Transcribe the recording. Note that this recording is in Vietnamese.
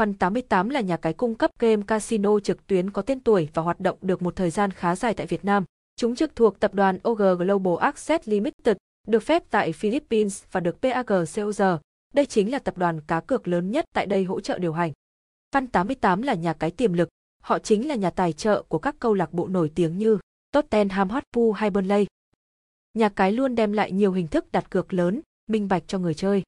Fun88 là nhà cái cung cấp game casino trực tuyến có tên tuổi và hoạt động được một thời gian khá dài tại Việt Nam. Chúng trực thuộc tập đoàn OG Global Access Limited, được phép tại Philippines và được PAGCOR. Đây chính là tập đoàn cá cược lớn nhất tại đây hỗ trợ điều hành. Fun88 là nhà cái tiềm lực, họ chính là nhà tài trợ của các câu lạc bộ nổi tiếng như Tottenham Hotspur hay Burnley. Nhà cái luôn đem lại nhiều hình thức đặt cược lớn, minh bạch cho người chơi.